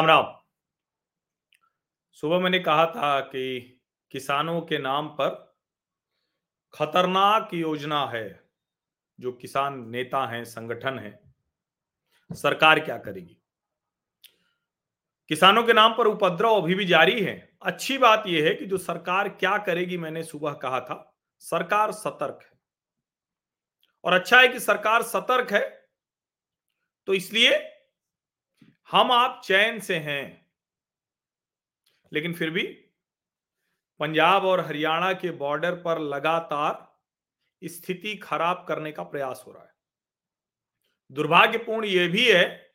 राम राम। सुबह मैंने कहा था कि किसानों के नाम पर खतरनाक योजना है, जो किसान नेता हैं, संगठन है। सरकार क्या करेगी? किसानों के नाम पर उपद्रव अभी भी जारी है। अच्छी बात यह है कि जो सरकार क्या करेगी, मैंने सुबह कहा था, सरकार सतर्क है। और अच्छा है कि सरकार सतर्क है तो इसलिए हम आप चैन से हैं। लेकिन फिर भी पंजाब और हरियाणा के बॉर्डर पर लगातार स्थिति खराब करने का प्रयास हो रहा है। दुर्भाग्यपूर्ण यह भी है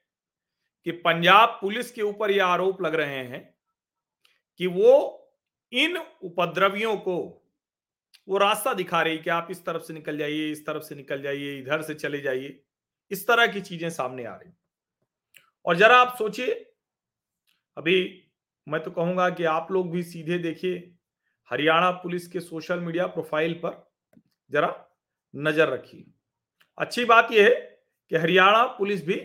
कि पंजाब पुलिस के ऊपर यह आरोप लग रहे हैं कि वो इन उपद्रवियों को, वो रास्ता दिखा रही कि आप इस तरफ़ से निकल जाइए, इस तरफ़ से निकल जाइए, इधर से चले जाइए, इस तरह की चीज़ें सामने आ रही और जरा आप सोचिए। अभी मैं तो कहूँगा कि आप लोग भी सीधे देखिए हरियाणा पुलिस के सोशल मीडिया प्रोफ़ाइल पर जरा नज़र रखिए। अच्छी बात यह है कि हरियाणा पुलिस भी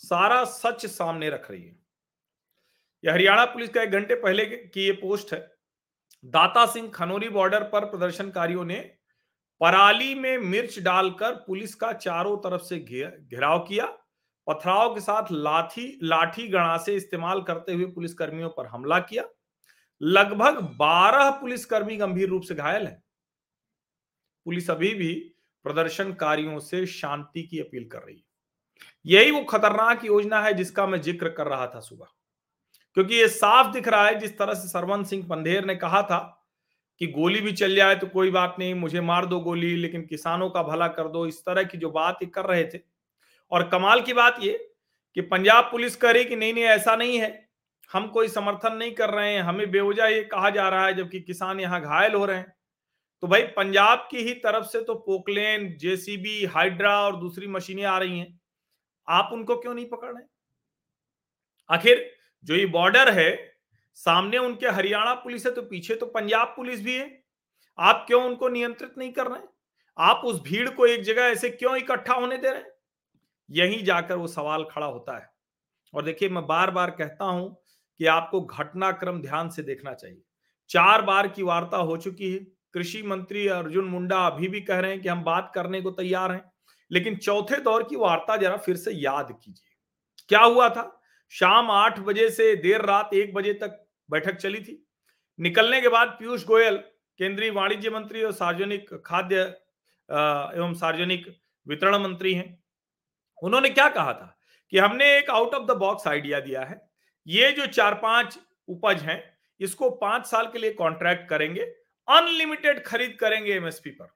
सारा सच सामने रख रही है। यह हरियाणा पुलिस का एक घंटे पहले की ये पोस्ट है। दाता सिंह खनौरी बॉर्डर पर प्रदर्शनकारियों ने पराली में मिर्च डालकर पुलिस का चारों तरफ़ से घेराव किया। पथराव के साथ लाठी लाठी गणा से इस्तेमाल करते हुए पुलिसकर्मियों पर हमला किया। लगभग 12 पुलिसकर्मी गंभीर रूप से घायल है। पुलिस अभी भी प्रदर्शनकारियों से शांति की अपील कर रही है। यही वो खतरनाक योजना है जिसका मैं ज़िक्र कर रहा था सुबह। क्योंकि ये साफ़ दिख रहा है, जिस तरह से सरवंत सिंह पंधेर ने कहा था कि गोली भी चल जाए तो कोई बात नहीं, मुझे मार दो गोली, लेकिन किसानों का भला कर दो। इस तरह की जो बात कर रहे थे और कमाल की बात ये कि पंजाब पुलिस कह रही कि नहीं नहीं, ऐसा नहीं है। हम कोई समर्थन नहीं कर रहे हैं, हमें बेवजह ये कहा जा रहा है जबकि किसान यहाँ घायल हो रहे हैं। तो भाई, पंजाब की ही तरफ़ से तो पोकलेन, जेसीबी, हाइड्रा और दूसरी मशीनें आ रही हैं। आप उनको क्यों नहीं पकड़ रहे? आखिर जो ये बॉर्डर है, सामने उनके हरियाणा पुलिस है तो पीछे तो पंजाब पुलिस भी है। आप क्यों उनको नियंत्रित नहीं कर रहे आप उस भीड़ को एक जगह ऐसे क्यों इकट्ठा होने दे रहे हैं? यहीं जाकर वो सवाल खड़ा होता है। और देखिए, मैं बार बार कहता हूँ कि आपको घटनाक्रम ध्यान से देखना चाहिए। चार बार की वार्ता हो चुकी है। कृषि मंत्री अर्जुन मुंडा अभी भी कह रहे हैं कि हम बात करने को तैयार हैं, लेकिन चौथे दौर की वार्ता जरा फिर से याद कीजिए। क्या हुआ था? शाम आठ बजे से देर रात एक बजे तक बैठक चली थी। निकलने के बाद पीयूष गोयल, केंद्रीय वाणिज्य मंत्री और सार्वजनिक खाद्य एवं सार्वजनिक वितरण मंत्री हैं। उन्होंने क्या कहा था कि हमने एक out of the box idea दिया है। ये जो चार पाँच उपज हैं, इसको पाँच साल के लिए कॉन्ट्रैक्ट करेंगे अनलिमिटेड खरीद करेंगे एमएसपी पर।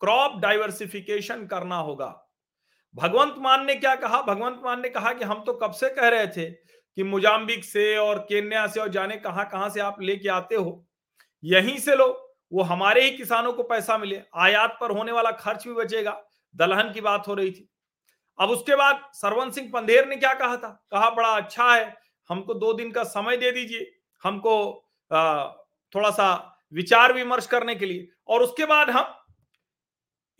क्रॉप डाइवर्सिफिकेशन करना होगा। भगवंत मान ने क्या कहा? भगवंत मान ने कहा कि हम तो कब से कह रहे थे कि मुजाम्बिक से और केन्या से और जाने कहाँ कहाँ से आप लेके आते हो, यहीं से लो, वो हमारे ही किसानों को पैसा मिले। आयात पर होने वाला खर्च भी बचेगा। दलहन की बात हो रही थी। अब उसके बाद सरवन सिंह पंधेर ने क्या कहा था? कहा, बड़ा अच्छा है, हमको दो दिन का समय दे दीजिए, हमको थोड़ा सा विचार विमर्श करने के लिए, और उसके बाद हम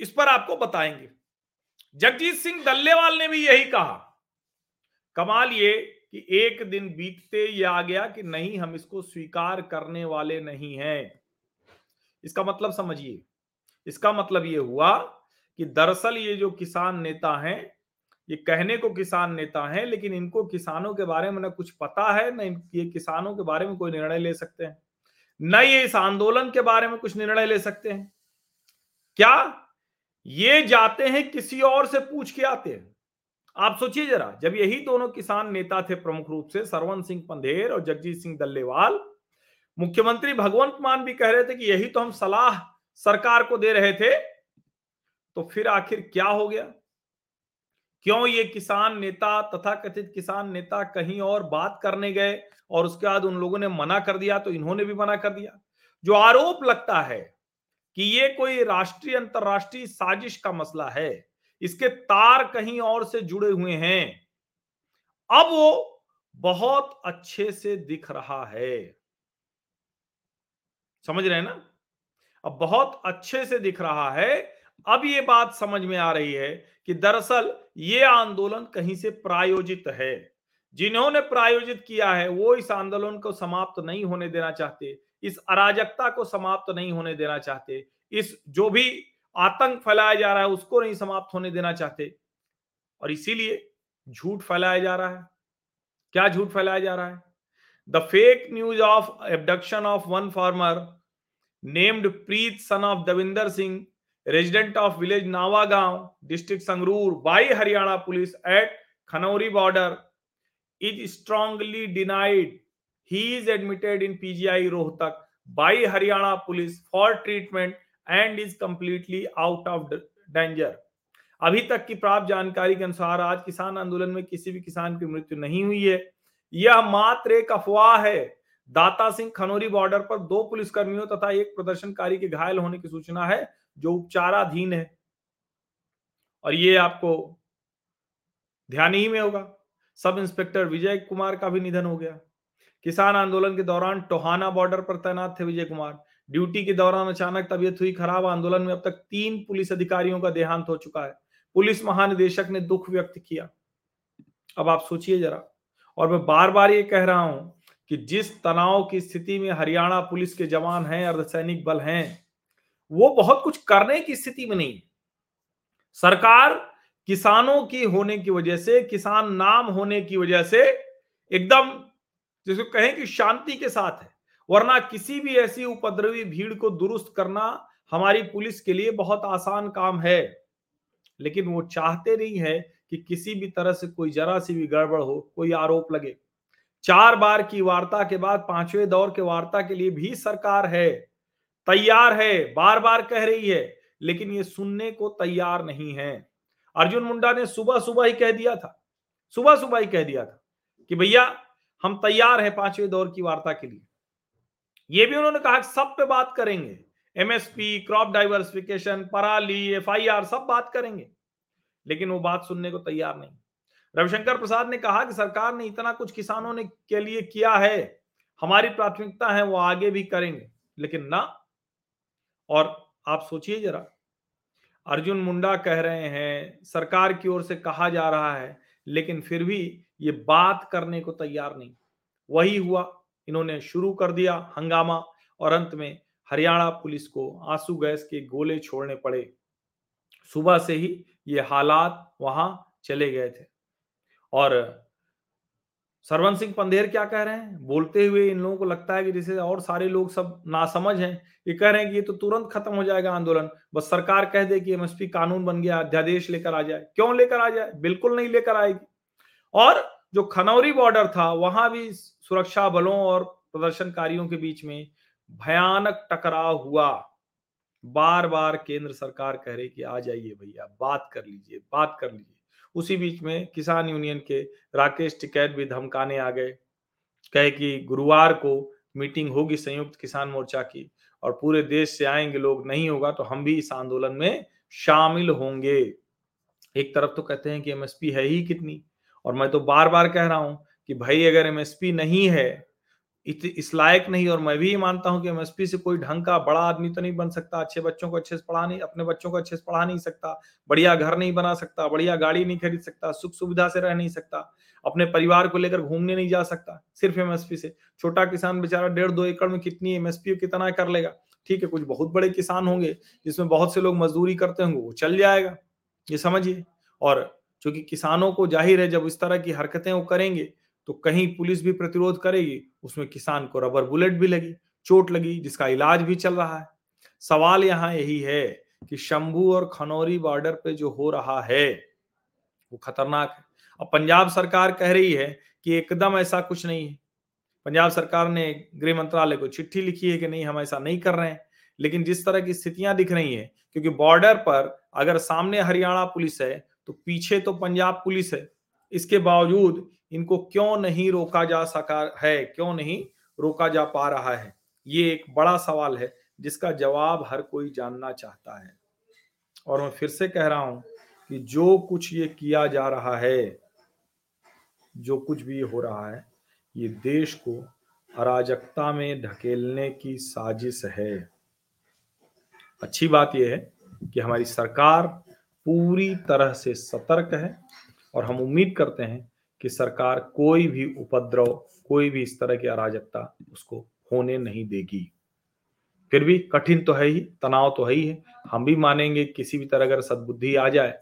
इस पर आपको बताएँगे। जगजीत सिंह दल्लेवाल ने भी यही कहा। कमाल ये कि एक दिन बीतते ये आ गया कि नहीं, हम इसको स्वीकार करने वाले नहीं हैं। इसका मतलब समझिए। इसका मतलब ये हुआ कि दरअसल ये जो किसान नेता हैं ये कहने को किसान नेता हैं, लेकिन इनको किसानों के बारे में न कुछ पता है, न ये किसानों के बारे में कोई निर्णय ले सकते हैं। न ये इस आंदोलन के बारे में कुछ निर्णय ले सकते हैं। क्या ये जाते हैं किसी और से पूछ के आते हैं? आप सोचिए जरा, जब यही दोनों किसान नेता थे प्रमुख रूप से सरवन सिंह पंधेर और जगजीत सिंह दल्लेवाल, मुख्यमंत्री भगवंत मान भी कह रहे थे कि यही तो हम सलाह सरकार को दे रहे थे तो फिर आखिर क्या हो गया? क्यों ये किसान नेता तथा कथित किसान नेता कहीं और बात करने गए और उसके बाद उन लोगों ने मना कर दिया तो इन्होंने भी मना कर दिया? जो आरोप लगता है कि ये कोई राष्ट्रीय, अंतरराष्ट्रीय साजिश का मसला है, इसके तार कहीं और से जुड़े हुए हैं, अब वो बहुत अच्छे से दिख रहा है। समझ रहे हैं ना? अब बहुत अच्छे से दिख रहा है। अब ये बात समझ में आ रही है कि दरअसल ये आंदोलन कहीं से प्रायोजित है। जिन्होंने प्रायोजित किया है, वो इस आंदोलन को समाप्त नहीं होने देना चाहते, इस अराजकता को समाप्त नहीं होने देना चाहते, इस जो भी आतंक फैलाया जा रहा है, उसको नहीं समाप्त होने देना चाहते। और इसीलिए झूठ फैलाया जा रहा है। क्या झूठ फैलाया जा रहा है? The fake news of abduction of one farmer named Preet son of Davinder Singh resident of village Nawagaon district Sangrur by Haryana police at Khanauri border is strongly denied he is admitted in PGI Rohtak by Haryana police for treatment and is completely out of danger अभी तक की प्राप्त जानकारी के अनुसार आज किसान आंदोलन में किसी भी किसान की मृत्यु नहीं हुई है। यह मात्र एक अफवाह है। दाता सिंह खनौरी बॉर्डर पर दो पुलिसकर्मियों तथा एक प्रदर्शनकारी के घायल होने की सूचना है, जो उपचाराधीन है। और ये आपको ध्यान ही में होगा। सब इंस्पेक्टर विजय कुमार का भी निधन हो गया। किसान आंदोलन के दौरान टोहाना बॉर्डर पर तैनात थे विजय कुमार। ड्यूटी के दौरान अचानक तबीयत हुई खराब। आंदोलन में अब तक तीन पुलिस अधिकारियों का देहांत हो चुका है। पुलिस महानिदेशक ने दुख व्यक्त किया। अब आप सोचिए जरा। और मैं बार बार ये कह रहा हूँ कि जिस तनाव की स्थिति में हरियाणा पुलिस के जवान हैं, अर्धसैनिक बल हैं, वो बहुत कुछ करने की स्थिति में नहीं सरकार किसानों की होने की वजह से, किसान नाम होने की वजह से एकदम जिसको कहें कि शांति के साथ है, वरना किसी भी ऐसी उपद्रवी भीड़ को दुरुस्त करना हमारी पुलिस के लिए बहुत आसान काम है। लेकिन वो चाहते नहीं है कि किसी भी तरह से कोई जरा सी भी गड़बड़ हो, कोई आरोप लगे। चार बार की वार्ता के बाद, पाँचवें दौर के वार्ता के लिए भी सरकार है, तैयार है बार बार कह रही है, लेकिन ये सुनने को तैयार नहीं है। अर्जुन मुंडा ने सुबह सुबह ही कह दिया था सुबह सुबह ही कह दिया था कि भैया, हम तैयार हैं पाँचवें दौर की वार्ता के लिए। ये भी उन्होंने कहा सब पे बात करेंगे एमएसपी क्रॉप डाइवर्सिफिकेशन पराली एफआईआर सब बात करेंगे, लेकिन वो बात सुनने को तैयार नहीं। रविशंकर प्रसाद ने कहा कि सरकार ने इतना कुछ किसानों ने के लिए किया है, हमारी प्राथमिकता है वो आगे भी करेंगे। लेकिन ना। और आप सोचिए जरा, अर्जुन मुंडा कह रहे हैं, सरकार की ओर से कहा जा रहा है, लेकिन फिर भी ये बात करने को तैयार नहीं। वही हुआ, इन्होंने शुरू कर दिया हंगामा और अंत में हरियाणा पुलिस को आँसू गैस के गोले छोड़ने पड़े। सुबह से ही ये हालात वहाँ चले गए थे। और सरवन सिंह पंधेर क्या कह रहे हैं? बोलते हुए इन लोगों को लगता है कि जैसे और सारे लोग सब नासमझ हैं। ये कह रहे हैं कि ये तो तुरंत खत्म हो जाएगा आंदोलन। बस सरकार कह दे कि एमएसपी कानून बन गया, अध्यादेश लेकर आ जाए। क्यों लेकर आ जाए? बिल्कुल नहीं लेकर आएगी। और जो खनौरी बॉर्डर था, वहाँ भी सुरक्षा बलों और प्रदर्शनकारियों के बीच में भयानक टकराव हुआ। बार बार केंद्र सरकार कह रही कि आ जाइए भैया, बात कर लीजिए, बात कर लीजिए। उसी बीच में किसान यूनियन के राकेश टिकैत भी धमकाने आ गए। कहे कि गुरुवार को मीटिंग होगी संयुक्त किसान मोर्चा की और पूरे देश से आएँगे लोग, नहीं होगा तो हम भी इस आंदोलन में शामिल होंगे। एक तरफ़ तो कहते हैं कि एमएसपी है ही कितनी और मैं तो बार बार कह रहा हूँ कि भाई अगर एमएसपी नहीं है इस लायक नहीं और मैं भी मानता हूँ कि एमएसपी से कोई ढंग का बड़ा आदमी तो नहीं बन सकता। अच्छे बच्चों को अच्छे से पढ़ा नहीं, अपने बच्चों को अच्छे से पढ़ा नहीं सकता। बढ़िया घर नहीं बना सकता, बढ़िया गाड़ी नहीं खरीद सकता, सुख सुविधा से रह नहीं सकता, अपने परिवार को लेकर घूमने नहीं जा सकता, सिर्फ़ एमएसपी से। छोटा किसान बेचारा डेढ़ दो एकड़ में कितनी एमएसपी कितना कर लेगा? ठीक है, कुछ बहुत बड़े किसान होंगे जिसमें बहुत से लोग मजदूरी करते होंगे, वो चल जाएगा, ये समझिए। और चूँकि किसानों को ज़ाहिर है जब इस तरह की हरकतें वो करेंगे तो कहीं पुलिस भी प्रतिरोध करेगी, उसमें किसान को रबर बुलेट भी लगी, चोट लगी, जिसका इलाज भी चल रहा है। सवाल यहाँ यही है कि शंभू और खनौरी बॉर्डर पे जो हो रहा है, वो खतरनाक है। अब पंजाब सरकार कह रही है कि एकदम ऐसा कुछ नहीं है। पंजाब सरकार ने गृह मंत्रालय को चिट्ठी लिखी है कि नहीं, हम ऐसा नहीं कर रहे हैं। लेकिन जिस तरह की स्थितियाँ दिख रही हैं, क्योंकि बॉर्डर पर अगर सामने हरियाणा पुलिस है तो पीछे तो पंजाब पुलिस है। इसके बावजूद इनको क्यों नहीं रोका जा सका है? क्यों नहीं रोका जा पा रहा है? ये एक बड़ा सवाल है, जिसका जवाब हर कोई जानना चाहता है। और मैं फिर से कह रहा हूँ कि जो कुछ ये किया जा रहा है, जो कुछ भी हो रहा है, ये देश को अराजकता में ढकेलने की साजिश है। अच्छी बात यह है कि हमारी सरकार पूरी तरह से सतर्क है और हम उम्मीद करते हैं कि सरकार कोई भी उपद्रव, कोई भी इस तरह की अराजकता उसको होने नहीं देगी। फिर भी कठिन तो है ही, तनाव तो है ही है। हम भी मानेंगे किसी भी तरह अगर सद्बुद्धि आ जाए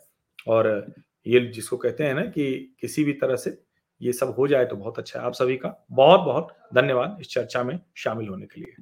और ये जिसको कहते हैं ना कि किसी भी तरह से ये सब हो जाए तो बहुत अच्छा है। आप सभी का बहुत बहुत धन्यवाद इस चर्चा में शामिल होने के लिए.